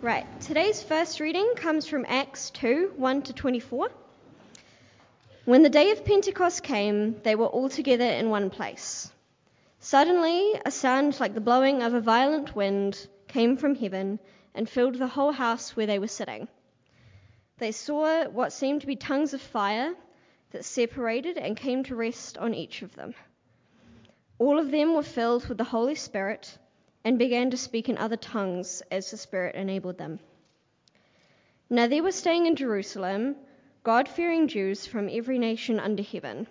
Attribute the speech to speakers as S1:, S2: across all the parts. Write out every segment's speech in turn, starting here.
S1: Right, today's first reading comes from Acts 2 1 to 24. When the day of Pentecost came, they were all together in one place. Suddenly, a sound like the blowing of a violent wind came from heaven and filled the whole house where they were sitting. They saw what seemed to be tongues of fire that separated and came to rest on each of them. All of them were filled with the Holy Spirit and began to speak in other tongues as the Spirit enabled them. Now there were staying in Jerusalem God fearing Jews from every nation under heaven.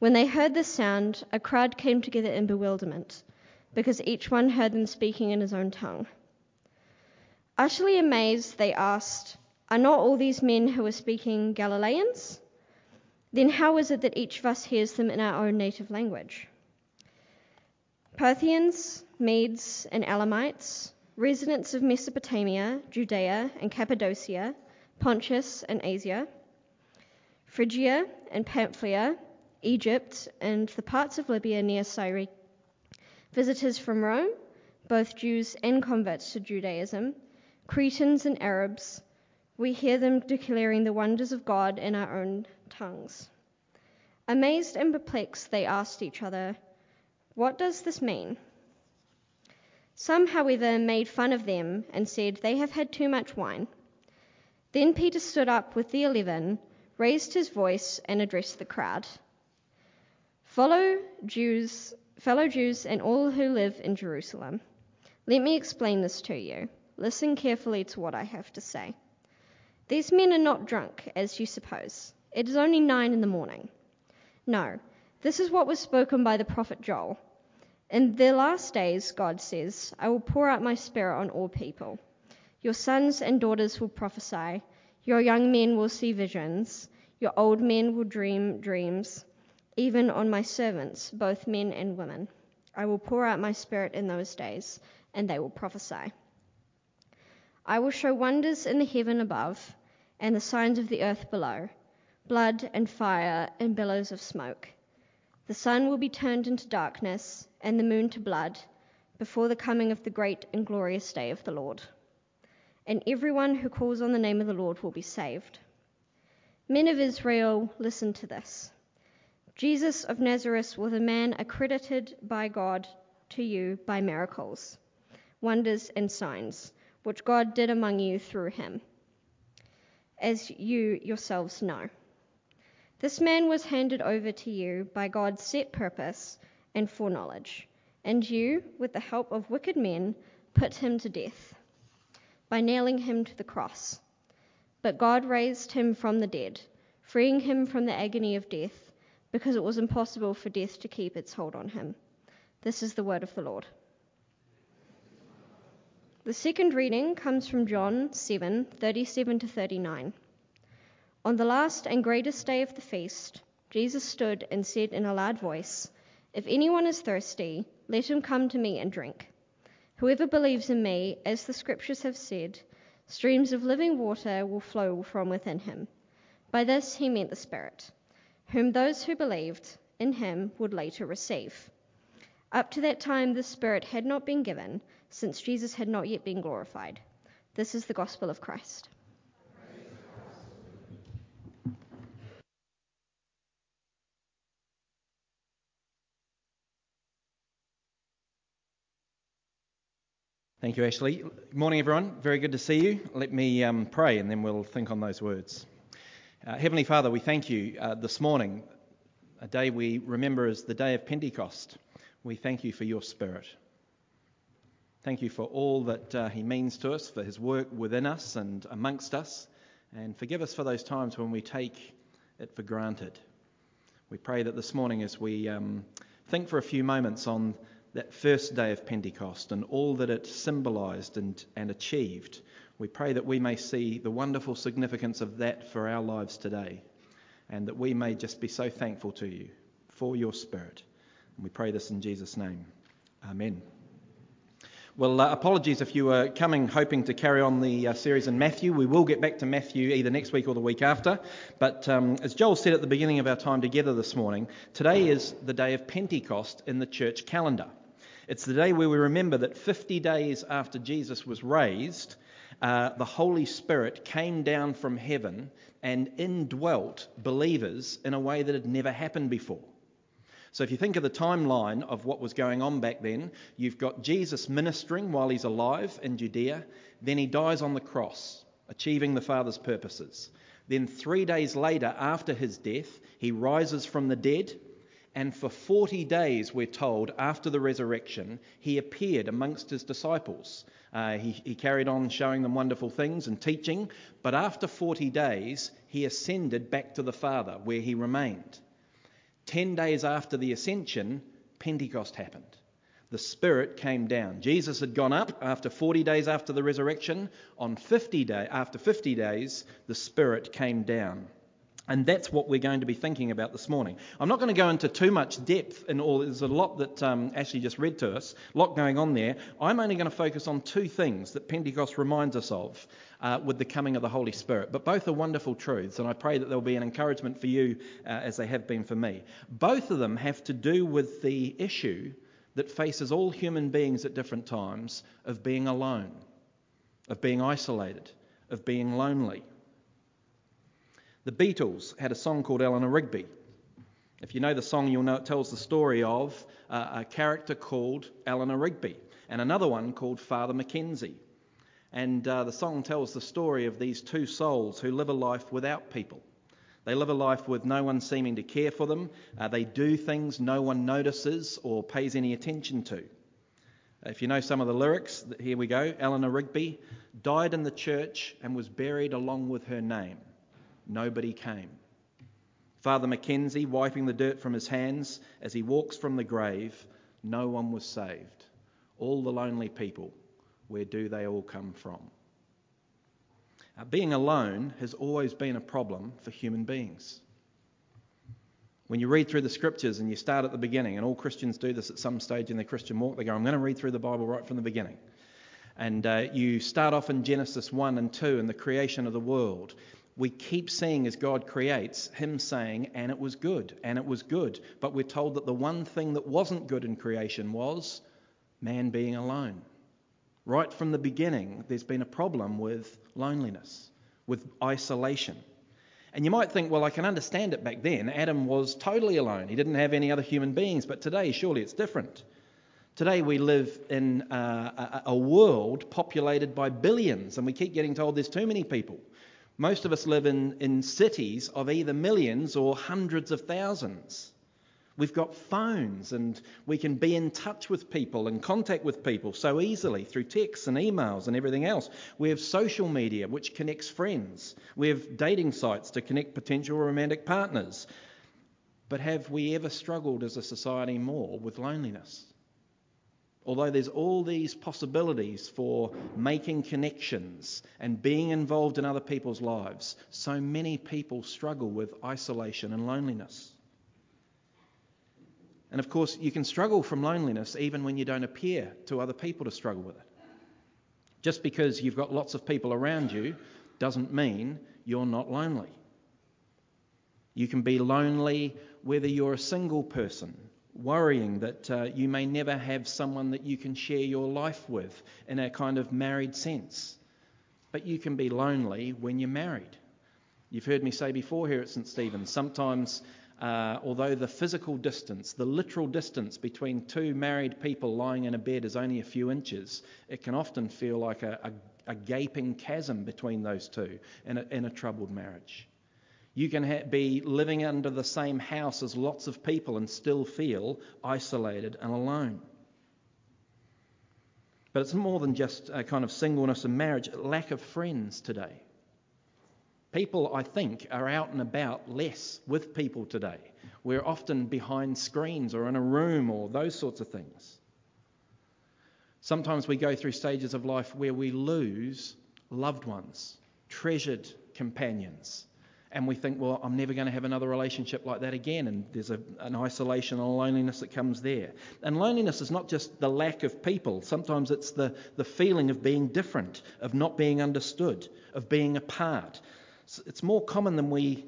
S1: When they heard this sound, a crowd came together in bewilderment, because each one heard them speaking in his own tongue. Utterly amazed, they asked, Are not all these men who are speaking Galileans? Then how is it that each of us hears them in our own native language? Parthians, Medes, and Elamites, residents of Mesopotamia, Judea, and Cappadocia, Pontus and Asia, Phrygia and Pamphylia, Egypt, and the parts of Libya near Cyrene, visitors from Rome, both Jews and converts to Judaism, Cretans and Arabs, we hear them declaring the wonders of God in our own tongues. Amazed and perplexed, they asked each other, What does this mean? Some, however, made fun of them and said, They have had too much wine. Then Peter stood up with the eleven, raised his voice, and addressed the crowd. Follow Jews, fellow Jews, and all who live in Jerusalem. Let me explain this to you. Listen carefully to what I have to say. These men are not drunk, as you suppose. It is only nine in the morning. No, this is what was spoken by the prophet Joel. In the last days, God says, I will pour out my spirit on all people. Your sons and daughters will prophesy. Your young men will see visions. Your old men will dream dreams. Even on my servants, both men and women. I will pour out my spirit in those days, and they will prophesy. I will show wonders in the heaven above, and the signs of the earth below blood and fire and billows of smoke. The sun will be turned into darkness, and the moon to blood, before the coming of the great and glorious day of the Lord and everyone who calls on the name of the Lord will be saved. Men of Israel, listen to this. Jesus of Nazareth was a man accredited by God to you by miracles, wonders, and signs, which God did among you through him, as you yourselves know. This man was handed over to you by God's set purpose and foreknowledge, and you, with the help of wicked men, put him to death by nailing him to the cross. But God raised him from the dead, freeing him from the agony of death, because it was impossible for death to keep its hold on him. This is the word of the Lord. The second reading comes from John 7 37 to 39. On the last and greatest day of the feast, Jesus stood and said in a loud voice, If anyone is thirsty, let him come to me and drink. Whoever believes in me, as the scriptures have said, streams of living water will flow from within him. By this he meant the Spirit, whom those who believed in him would later receive. Up to that time, the Spirit had not been given, since Jesus had not yet been glorified. This is the gospel of Christ.
S2: Thank you, Ashley. Good morning, everyone. Very good to see you. Let me um, pray and then we'll think on those words. Uh, Heavenly Father, we thank you uh, this morning, a day we remember as the day of Pentecost. We thank you for your Spirit. Thank you for all that uh, He means to us, for His work within us and amongst us, and forgive us for those times when we take it for granted. We pray that this morning, as we um, think for a few moments on that first day of Pentecost and all that it symbolized and, and achieved. We pray that we may see the wonderful significance of that for our lives today and that we may just be so thankful to you for your Spirit. And we pray this in Jesus' name. Amen. Well, uh, apologies if you were coming hoping to carry on the uh, series in Matthew. We will get back to Matthew either next week or the week after. But um, as Joel said at the beginning of our time together this morning, today is the day of Pentecost in the church calendar. It's the day where we remember that 50 days after Jesus was raised, uh, the Holy Spirit came down from heaven and indwelt believers in a way that had never happened before. So, if you think of the timeline of what was going on back then, you've got Jesus ministering while he's alive in Judea, then he dies on the cross, achieving the Father's purposes. Then, three days later, after his death, he rises from the dead, and for 40 days, we're told, after the resurrection, he appeared amongst his disciples. Uh, he, he carried on showing them wonderful things and teaching, but after 40 days, he ascended back to the Father, where he remained. Ten days after the ascension, Pentecost happened. The Spirit came down. Jesus had gone up after 40 days after the resurrection. On 50 day, after 50 days, the Spirit came down. And that's what we're going to be thinking about this morning. I'm not going to go into too much depth in all. There's a lot that um, Ashley just read to us, a lot going on there. I'm only going to focus on two things that Pentecost reminds us of uh, with the coming of the Holy Spirit. But both are wonderful truths, and I pray that they'll be an encouragement for you uh, as they have been for me. Both of them have to do with the issue that faces all human beings at different times of being alone, of being isolated, of being lonely. The Beatles had a song called Eleanor Rigby. If you know the song, you'll know it tells the story of uh, a character called Eleanor Rigby and another one called Father McKenzie. And uh, the song tells the story of these two souls who live a life without people. They live a life with no one seeming to care for them. Uh, they do things no one notices or pays any attention to. If you know some of the lyrics, here we go. Eleanor Rigby died in the church and was buried along with her name nobody came. Father McKenzie, wiping the dirt from his hands as he walks from the grave, no one was saved. All the lonely people, where do they all come from? Being alone has always been a problem for human beings. When you read through the scriptures and you start at the beginning, and all Christians do this at some stage in their Christian walk, they go, I'm going to read through the Bible right from the beginning. And uh, you start off in Genesis 1 and 2 in the creation of the world we keep seeing as God creates, Him saying, and it was good, and it was good. But we're told that the one thing that wasn't good in creation was man being alone. Right from the beginning, there's been a problem with loneliness, with isolation. And you might think, well, I can understand it back then. Adam was totally alone, he didn't have any other human beings. But today, surely it's different. Today, we live in uh, a, a, a world populated by billions, and we keep getting told there's too many people. Most of us live in, in cities of either millions or hundreds of thousands. We've got phones and we can be in touch with people and contact with people so easily through texts and emails and everything else. We have social media which connects friends. We have dating sites to connect potential romantic partners. But have we ever struggled as a society more with loneliness? Although there's all these possibilities for making connections and being involved in other people's lives, so many people struggle with isolation and loneliness. And of course, you can struggle from loneliness even when you don't appear to other people to struggle with it. Just because you've got lots of people around you doesn't mean you're not lonely. You can be lonely whether you're a single person worrying that uh, you may never have someone that you can share your life with in a kind of married sense. But you can be lonely when you're married. You've heard me say before here at St. Stephen's, sometimes, uh, although the physical distance, the literal distance between two married people lying in a bed is only a few inches, it can often feel like a, a, a gaping chasm between those two in a, in a troubled marriage. You can ha- be living under the same house as lots of people and still feel isolated and alone. But it's more than just a kind of singleness and marriage, lack of friends today. People, I think, are out and about less with people today. We're often behind screens or in a room or those sorts of things. Sometimes we go through stages of life where we lose loved ones, treasured companions, and we think, well, I'm never going to have another relationship like that again. And there's a, an isolation and a loneliness that comes there. And loneliness is not just the lack of people, sometimes it's the, the feeling of being different, of not being understood, of being apart. It's more common than we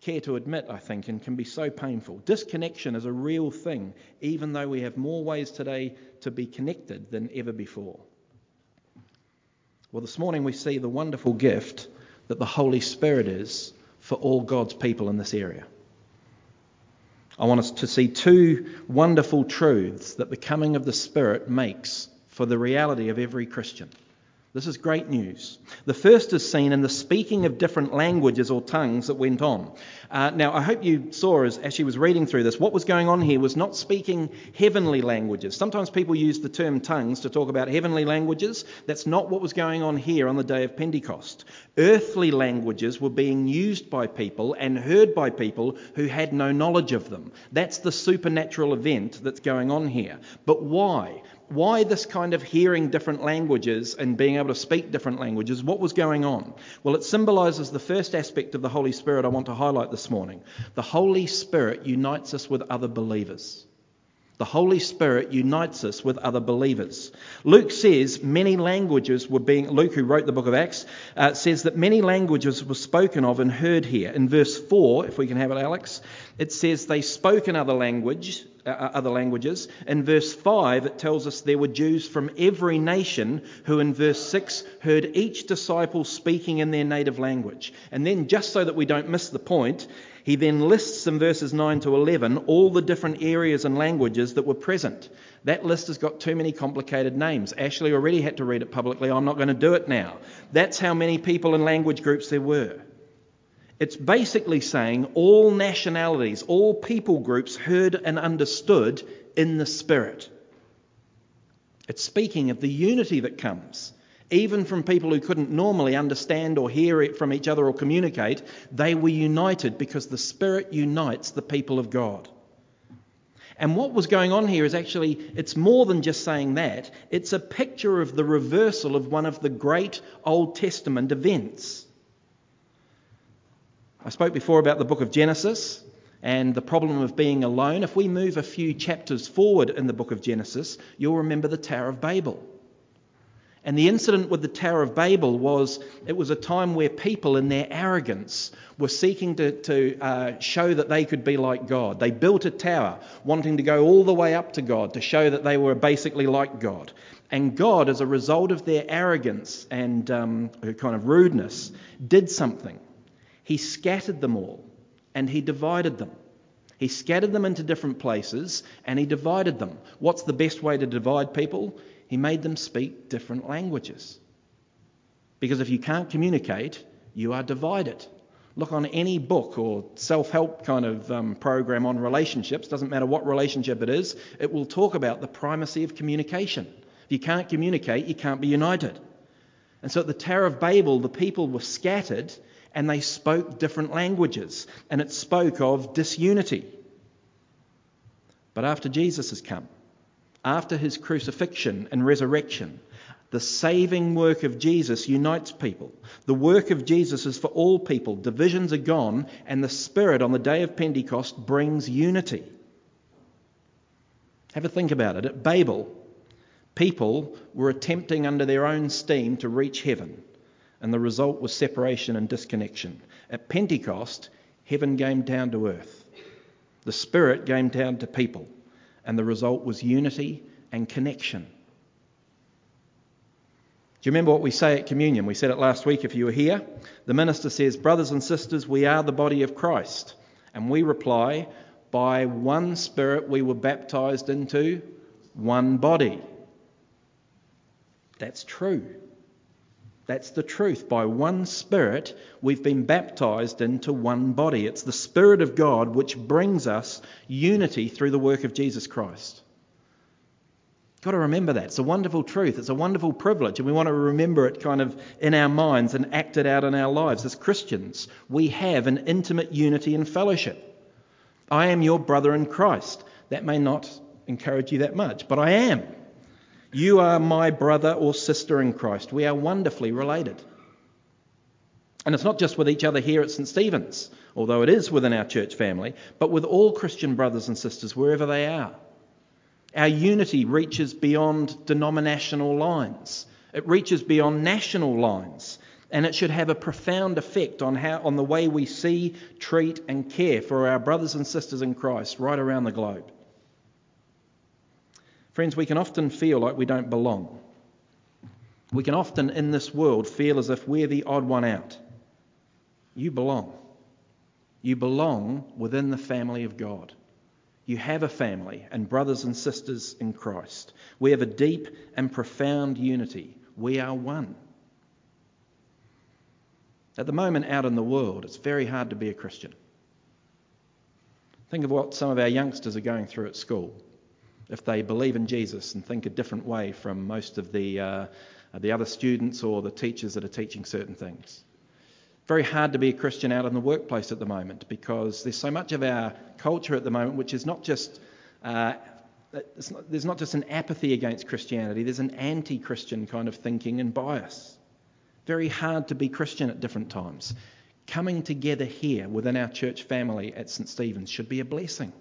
S2: care to admit, I think, and can be so painful. Disconnection is a real thing, even though we have more ways today to be connected than ever before. Well, this morning we see the wonderful gift that the Holy Spirit is for all God's people in this area. I want us to see two wonderful truths that the coming of the Spirit makes for the reality of every Christian. This is great news. The first is seen in the speaking of different languages or tongues that went on. Uh, now, I hope you saw as, as she was reading through this, what was going on here was not speaking heavenly languages. Sometimes people use the term tongues to talk about heavenly languages. That's not what was going on here on the day of Pentecost. Earthly languages were being used by people and heard by people who had no knowledge of them. That's the supernatural event that's going on here. But why? Why this kind of hearing different languages and being able to speak different languages? What was going on? Well, it symbolizes the first aspect of the Holy Spirit I want to highlight this morning. The Holy Spirit unites us with other believers. The Holy Spirit unites us with other believers. Luke says many languages were being, Luke, who wrote the book of Acts, uh, says that many languages were spoken of and heard here. In verse 4, if we can have it, Alex, it says they spoke in other language, uh, uh other languages. In verse 5, it tells us there were Jews from every nation who, in verse 6, heard each disciple speaking in their native language. And then, just so that we don't miss the point, he then lists in verses 9 to 11 all the different areas and languages that were present. That list has got too many complicated names. Ashley already had to read it publicly. I'm not going to do it now. That's how many people and language groups there were. It's basically saying all nationalities, all people groups heard and understood in the Spirit. It's speaking of the unity that comes even from people who couldn't normally understand or hear it from each other or communicate, they were united because the Spirit unites the people of God. And what was going on here is actually, it's more than just saying that. It's a picture of the reversal of one of the great Old Testament events. I spoke before about the book of Genesis and the problem of being alone. If we move a few chapters forward in the book of Genesis, you'll remember the Tower of Babel. And the incident with the Tower of Babel was it was a time where people, in their arrogance, were seeking to, to uh, show that they could be like God. They built a tower, wanting to go all the way up to God to show that they were basically like God. And God, as a result of their arrogance and um, kind of rudeness, did something. He scattered them all and he divided them. He scattered them into different places and he divided them. What's the best way to divide people? He made them speak different languages. Because if you can't communicate, you are divided. Look on any book or self help kind of um, program on relationships, doesn't matter what relationship it is, it will talk about the primacy of communication. If you can't communicate, you can't be united. And so at the Tower of Babel, the people were scattered and they spoke different languages, and it spoke of disunity. But after Jesus has come, after his crucifixion and resurrection, the saving work of Jesus unites people. The work of Jesus is for all people. Divisions are gone, and the Spirit on the day of Pentecost brings unity. Have a think about it. At Babel, people were attempting under their own steam to reach heaven, and the result was separation and disconnection. At Pentecost, heaven came down to earth, the Spirit came down to people and the result was unity and connection. Do you remember what we say at communion? We said it last week if you were here. The minister says, Brothers and sisters, we are the body of Christ. And we reply, By one Spirit we were baptized into one body. That's true. That's the truth. By one Spirit, we've been baptized into one body. It's the Spirit of God which brings us unity through the work of Jesus Christ. Got to remember that. It's a wonderful truth. It's a wonderful privilege, and we want to remember it kind of in our minds and act it out in our lives. As Christians, we have an intimate unity and fellowship. I am your brother in Christ. That may not encourage you that much, but I am. You are my brother or sister in Christ. We are wonderfully related. And it's not just with each other here at St. Stephen's, although it is within our church family, but with all Christian brothers and sisters wherever they are. Our unity reaches beyond denominational lines, it reaches beyond national lines, and it should have a profound effect on, how, on the way we see, treat, and care for our brothers and sisters in Christ right around the globe. Friends, we can often feel like we don't belong. We can often in this world feel as if we're the odd one out. You belong. You belong within the family of God. You have a family and brothers and sisters in Christ. We have a deep and profound unity. We are one. At the moment, out in the world, it's very hard to be a Christian. Think of what some of our youngsters are going through at school. If they believe in Jesus and think a different way from most of the, uh, the other students or the teachers that are teaching certain things. Very hard to be a Christian out in the workplace at the moment because there's so much of our culture at the moment which is not just uh, not, there's not just an apathy against Christianity, there's an anti Christian kind of thinking and bias. Very hard to be Christian at different times. Coming together here within our church family at St. Stephen's should be a blessing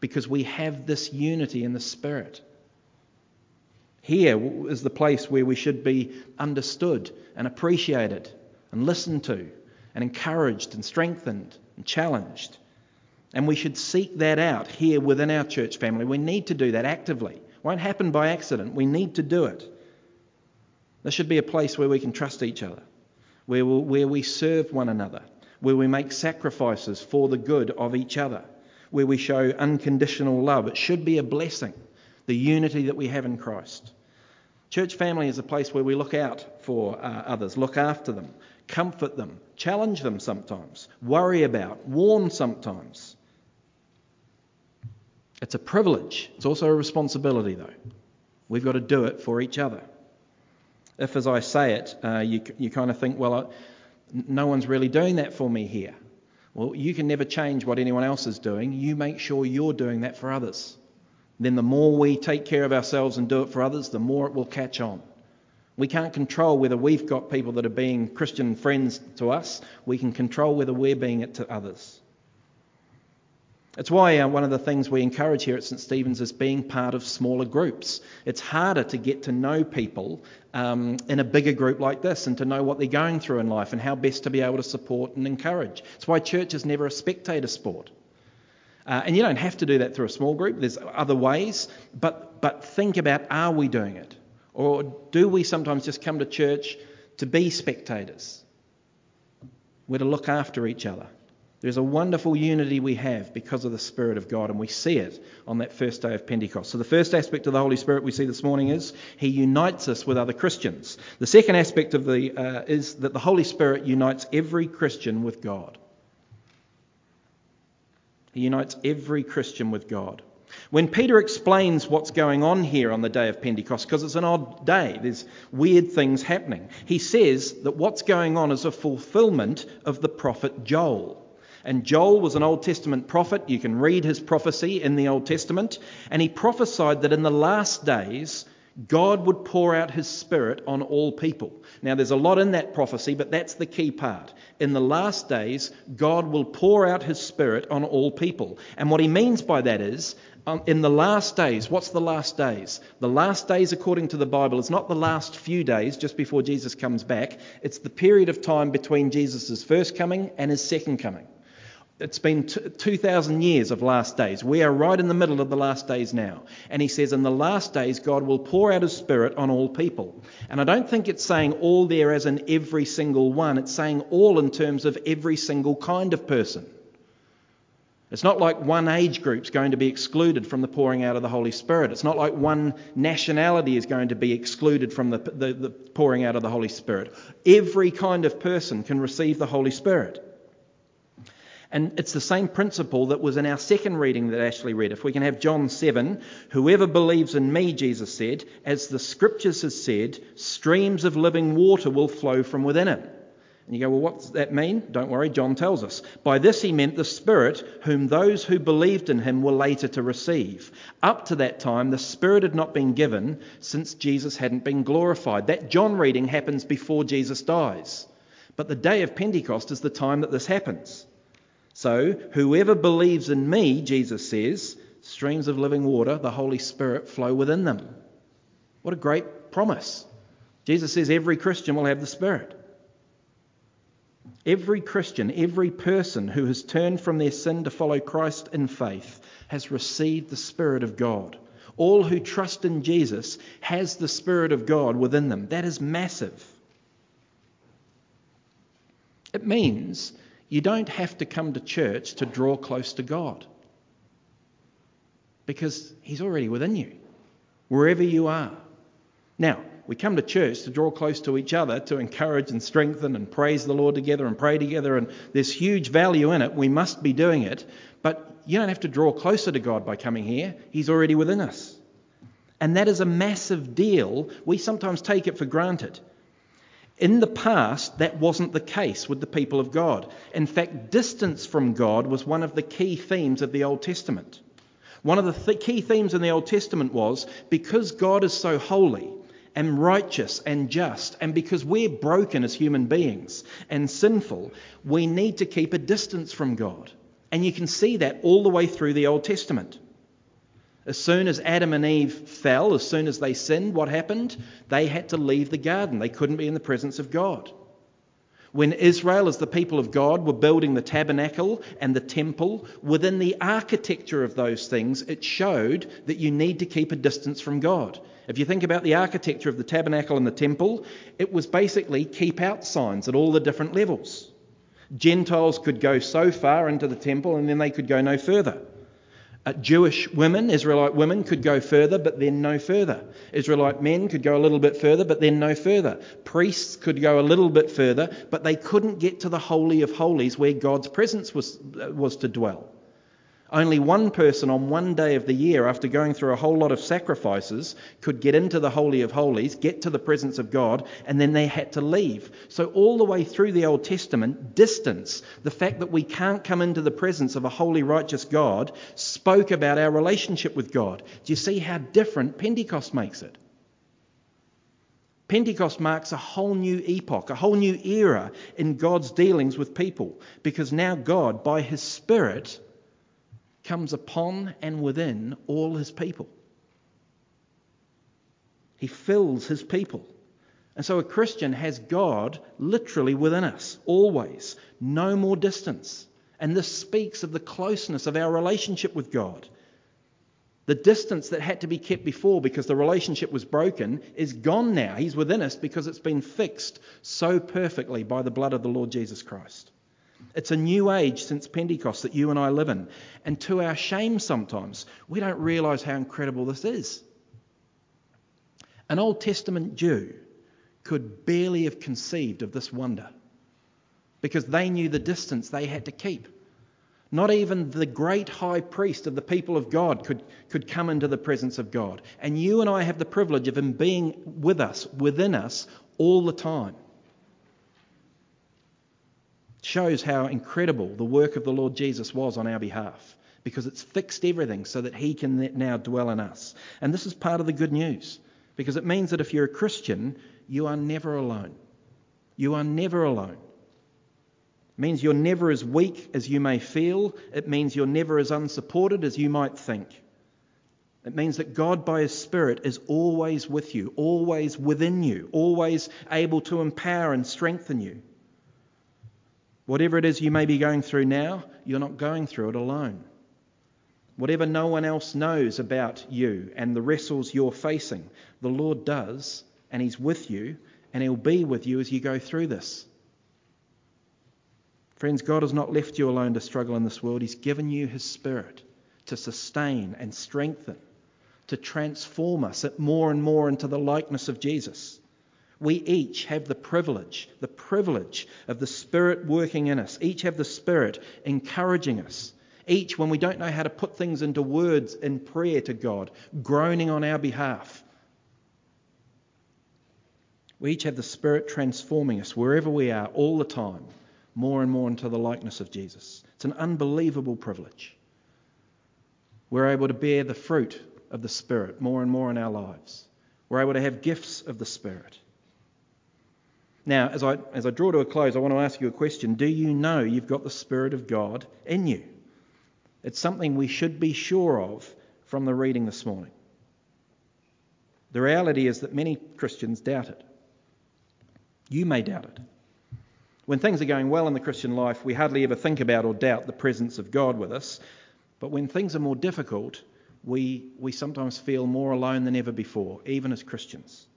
S2: because we have this unity in the Spirit. Here is the place where we should be understood and appreciated and listened to and encouraged and strengthened and challenged. And we should seek that out here within our church family. We need to do that actively. It won't happen by accident. We need to do it. There should be a place where we can trust each other, where, we where we serve one another, where we make sacrifices for the good of each other, where we show unconditional love. It should be a blessing, the unity that we have in Christ. Church family is a place where we look out for uh, others, look after them, comfort them, challenge them sometimes, worry about, warn sometimes. It's a privilege. It's also a responsibility, though. We've got to do it for each other. If, as I say it, uh, you, you kind of think, well, uh, no one's really doing that for me here. Well, you can never change what anyone else is doing. You make sure you're doing that for others. Then the more we take care of ourselves and do it for others, the more it will catch on. We can't control whether we've got people that are being Christian friends to us. We can control whether we're being it to others. It's why uh, one of the things we encourage here at St. Stephen's is being part of smaller groups. It's harder to get to know people um, in a bigger group like this and to know what they're going through in life and how best to be able to support and encourage. It's why church is never a spectator sport. Uh, and you don't have to do that through a small group, there's other ways, but, but think about are we doing it? Or do we sometimes just come to church to be spectators? We're to look after each other. There's a wonderful unity we have because of the Spirit of God, and we see it on that first day of Pentecost. So, the first aspect of the Holy Spirit we see this morning is He unites us with other Christians. The second aspect of the uh, is that the Holy Spirit unites every Christian with God. He unites every Christian with God. When Peter explains what's going on here on the day of Pentecost, because it's an odd day, there's weird things happening, he says that what's going on is a fulfillment of the prophet Joel. And Joel was an Old Testament prophet. You can read his prophecy in the Old Testament. And he prophesied that in the last days, God would pour out his Spirit on all people. Now, there's a lot in that prophecy, but that's the key part. In the last days, God will pour out his Spirit on all people. And what he means by that is, um, in the last days, what's the last days? The last days, according to the Bible, is not the last few days just before Jesus comes back, it's the period of time between Jesus' first coming and his second coming. It's been 2,000 years of last days. We are right in the middle of the last days now. And he says, In the last days, God will pour out his Spirit on all people. And I don't think it's saying all there as in every single one. It's saying all in terms of every single kind of person. It's not like one age group's going to be excluded from the pouring out of the Holy Spirit. It's not like one nationality is going to be excluded from the, the, the pouring out of the Holy Spirit. Every kind of person can receive the Holy Spirit. And it's the same principle that was in our second reading that Ashley read. If we can have John 7, whoever believes in me, Jesus said, as the scriptures has said, streams of living water will flow from within him. And you go, well, what's that mean? Don't worry, John tells us. By this he meant the Spirit, whom those who believed in him were later to receive. Up to that time, the Spirit had not been given since Jesus hadn't been glorified. That John reading happens before Jesus dies. But the day of Pentecost is the time that this happens. So, whoever believes in me, Jesus says, streams of living water, the Holy Spirit flow within them. What a great promise. Jesus says every Christian will have the Spirit. Every Christian, every person who has turned from their sin to follow Christ in faith has received the Spirit of God. all who trust in Jesus, has the Spirit of God within them. That is massive. It means you don't have to come to church to draw close to God because He's already within you, wherever you are. Now, we come to church to draw close to each other, to encourage and strengthen and praise the Lord together and pray together, and there's huge value in it. We must be doing it, but you don't have to draw closer to God by coming here. He's already within us. And that is a massive deal. We sometimes take it for granted. In the past, that wasn't the case with the people of God. In fact, distance from God was one of the key themes of the Old Testament. One of the th- key themes in the Old Testament was because God is so holy and righteous and just, and because we're broken as human beings and sinful, we need to keep a distance from God. And you can see that all the way through the Old Testament. As soon as Adam and Eve fell, as soon as they sinned, what happened? They had to leave the garden. They couldn't be in the presence of God. When Israel, as the people of God, were building the tabernacle and the temple, within the architecture of those things, it showed that you need to keep a distance from God. If you think about the architecture of the tabernacle and the temple, it was basically keep out signs at all the different levels. Gentiles could go so far into the temple and then they could go no further. Uh, Jewish women, Israelite women, could go further, but then no further. Israelite men could go a little bit further, but then no further. Priests could go a little bit further, but they couldn't get to the Holy of Holies where God's presence was, uh, was to dwell. Only one person on one day of the year, after going through a whole lot of sacrifices, could get into the Holy of Holies, get to the presence of God, and then they had to leave. So, all the way through the Old Testament, distance, the fact that we can't come into the presence of a holy, righteous God, spoke about our relationship with God. Do you see how different Pentecost makes it? Pentecost marks a whole new epoch, a whole new era in God's dealings with people, because now God, by His Spirit, comes upon and within all his people. He fills his people. And so a Christian has God literally within us, always. No more distance. And this speaks of the closeness of our relationship with God. The distance that had to be kept before because the relationship was broken is gone now. He's within us because it's been fixed so perfectly by the blood of the Lord Jesus Christ. It's a new age since Pentecost that you and I live in. And to our shame, sometimes, we don't realize how incredible this is. An Old Testament Jew could barely have conceived of this wonder because they knew the distance they had to keep. Not even the great high priest of the people of God could, could come into the presence of God. And you and I have the privilege of him being with us, within us, all the time shows how incredible the work of the Lord Jesus was on our behalf because it's fixed everything so that He can now dwell in us. And this is part of the good news because it means that if you're a Christian, you are never alone. You are never alone. It means you're never as weak as you may feel. It means you're never as unsupported as you might think. It means that God, by His Spirit, is always with you, always within you, always able to empower and strengthen you. Whatever it is you may be going through now, you're not going through it alone. Whatever no one else knows about you and the wrestles you're facing, the Lord does, and He's with you, and He'll be with you as you go through this. Friends, God has not left you alone to struggle in this world. He's given you His Spirit to sustain and strengthen, to transform us more and more into the likeness of Jesus. We each have the privilege, the privilege of the Spirit working in us. Each have the Spirit encouraging us. Each, when we don't know how to put things into words in prayer to God, groaning on our behalf. We each have the Spirit transforming us wherever we are, all the time, more and more into the likeness of Jesus. It's an unbelievable privilege. We're able to bear the fruit of the Spirit more and more in our lives. We're able to have gifts of the Spirit. Now, as I, as I draw to a close, I want to ask you a question. Do you know you've got the Spirit of God in you? It's something we should be sure of from the reading this morning. The reality is that many Christians doubt it. You may doubt it. When things are going well in the Christian life, we hardly ever think about or doubt the presence of God with us. But when things are more difficult, we, we sometimes feel more alone than ever before, even as Christians.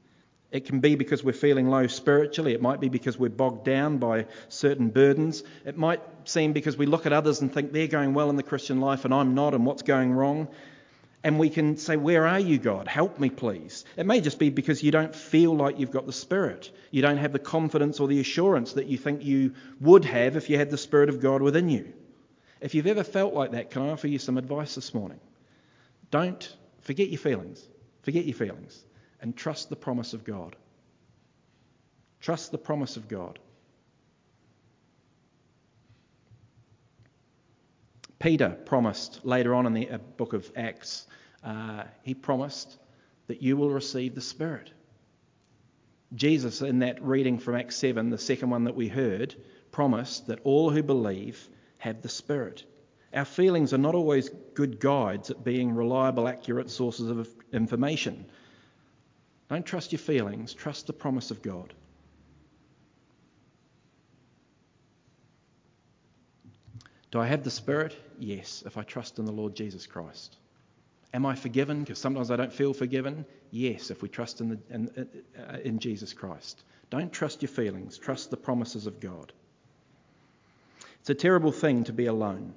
S2: It can be because we're feeling low spiritually. It might be because we're bogged down by certain burdens. It might seem because we look at others and think they're going well in the Christian life and I'm not, and what's going wrong. And we can say, Where are you, God? Help me, please. It may just be because you don't feel like you've got the Spirit. You don't have the confidence or the assurance that you think you would have if you had the Spirit of God within you. If you've ever felt like that, can I offer you some advice this morning? Don't forget your feelings. Forget your feelings and trust the promise of God. Trust the promise of God. Peter promised later on in the uh, book of Acts, uh, he promised that you will receive the Spirit. Jesus, in that reading from Acts 7, the second one that we heard, promised that all who believe have the Spirit. Our feelings are not always good guides at being reliable, accurate sources of information. Don't trust your feelings, trust the promise of God. Do I have the Spirit? Yes, if I trust in the Lord Jesus Christ. Am I forgiven? Because sometimes I don't feel forgiven. Yes, if we trust in, the, in, uh, in Jesus Christ. Don't trust your feelings, trust the promises of God. It's a terrible thing to be alone.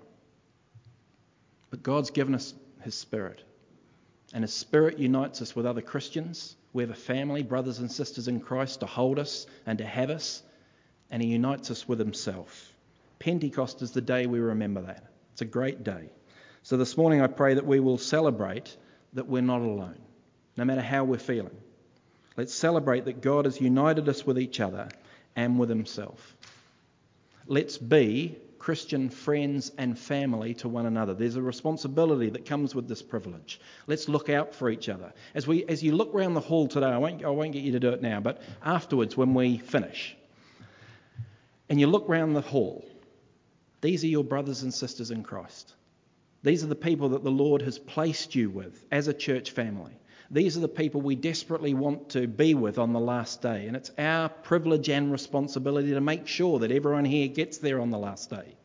S2: But God's given us His Spirit. And His Spirit unites us with other Christians. We have a family, brothers and sisters in Christ, to hold us and to have us. And He unites us with Himself. Pentecost is the day we remember that. It's a great day. So this morning I pray that we will celebrate that we're not alone, no matter how we're feeling. Let's celebrate that God has united us with each other and with Himself. Let's be Christian friends and family to one another. There's a responsibility that comes with this privilege. Let's look out for each other. As, we, as you look around the hall today, I won't, I won't get you to do it now, but afterwards when we finish, and you look around the hall, these are your brothers and sisters in Christ. These are the people that the Lord has placed you with as a church family. These are the people we desperately want to be with on the last day. And it's our privilege and responsibility to make sure that everyone here gets there on the last day.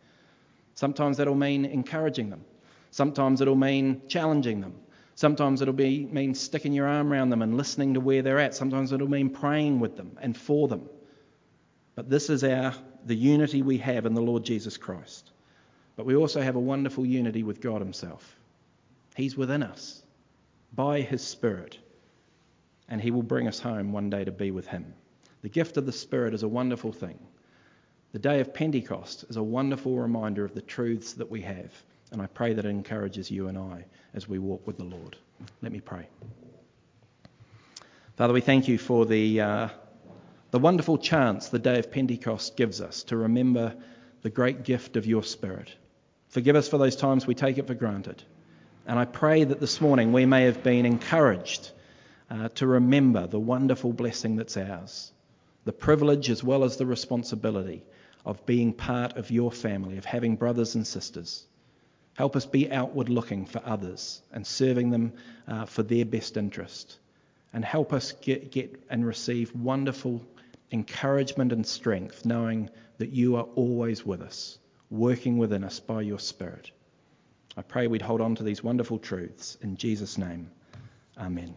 S2: Sometimes that'll mean encouraging them. Sometimes it'll mean challenging them. Sometimes it'll be, mean sticking your arm around them and listening to where they're at. Sometimes it'll mean praying with them and for them. But this is our the unity we have in the Lord Jesus Christ. But we also have a wonderful unity with God Himself. He's within us by His Spirit, and He will bring us home one day to be with Him. The gift of the Spirit is a wonderful thing. The day of Pentecost is a wonderful reminder of the truths that we have, and I pray that it encourages you and I as we walk with the Lord. Let me pray. Father, we thank you for the. Uh, the wonderful chance the day of Pentecost gives us to remember the great gift of your Spirit. Forgive us for those times we take it for granted. And I pray that this morning we may have been encouraged uh, to remember the wonderful blessing that's ours, the privilege as well as the responsibility of being part of your family, of having brothers and sisters. Help us be outward looking for others and serving them uh, for their best interest. And help us get, get and receive wonderful encouragement and strength, knowing that you are always with us, working within us by your Spirit. I pray we'd hold on to these wonderful truths. In Jesus' name, amen.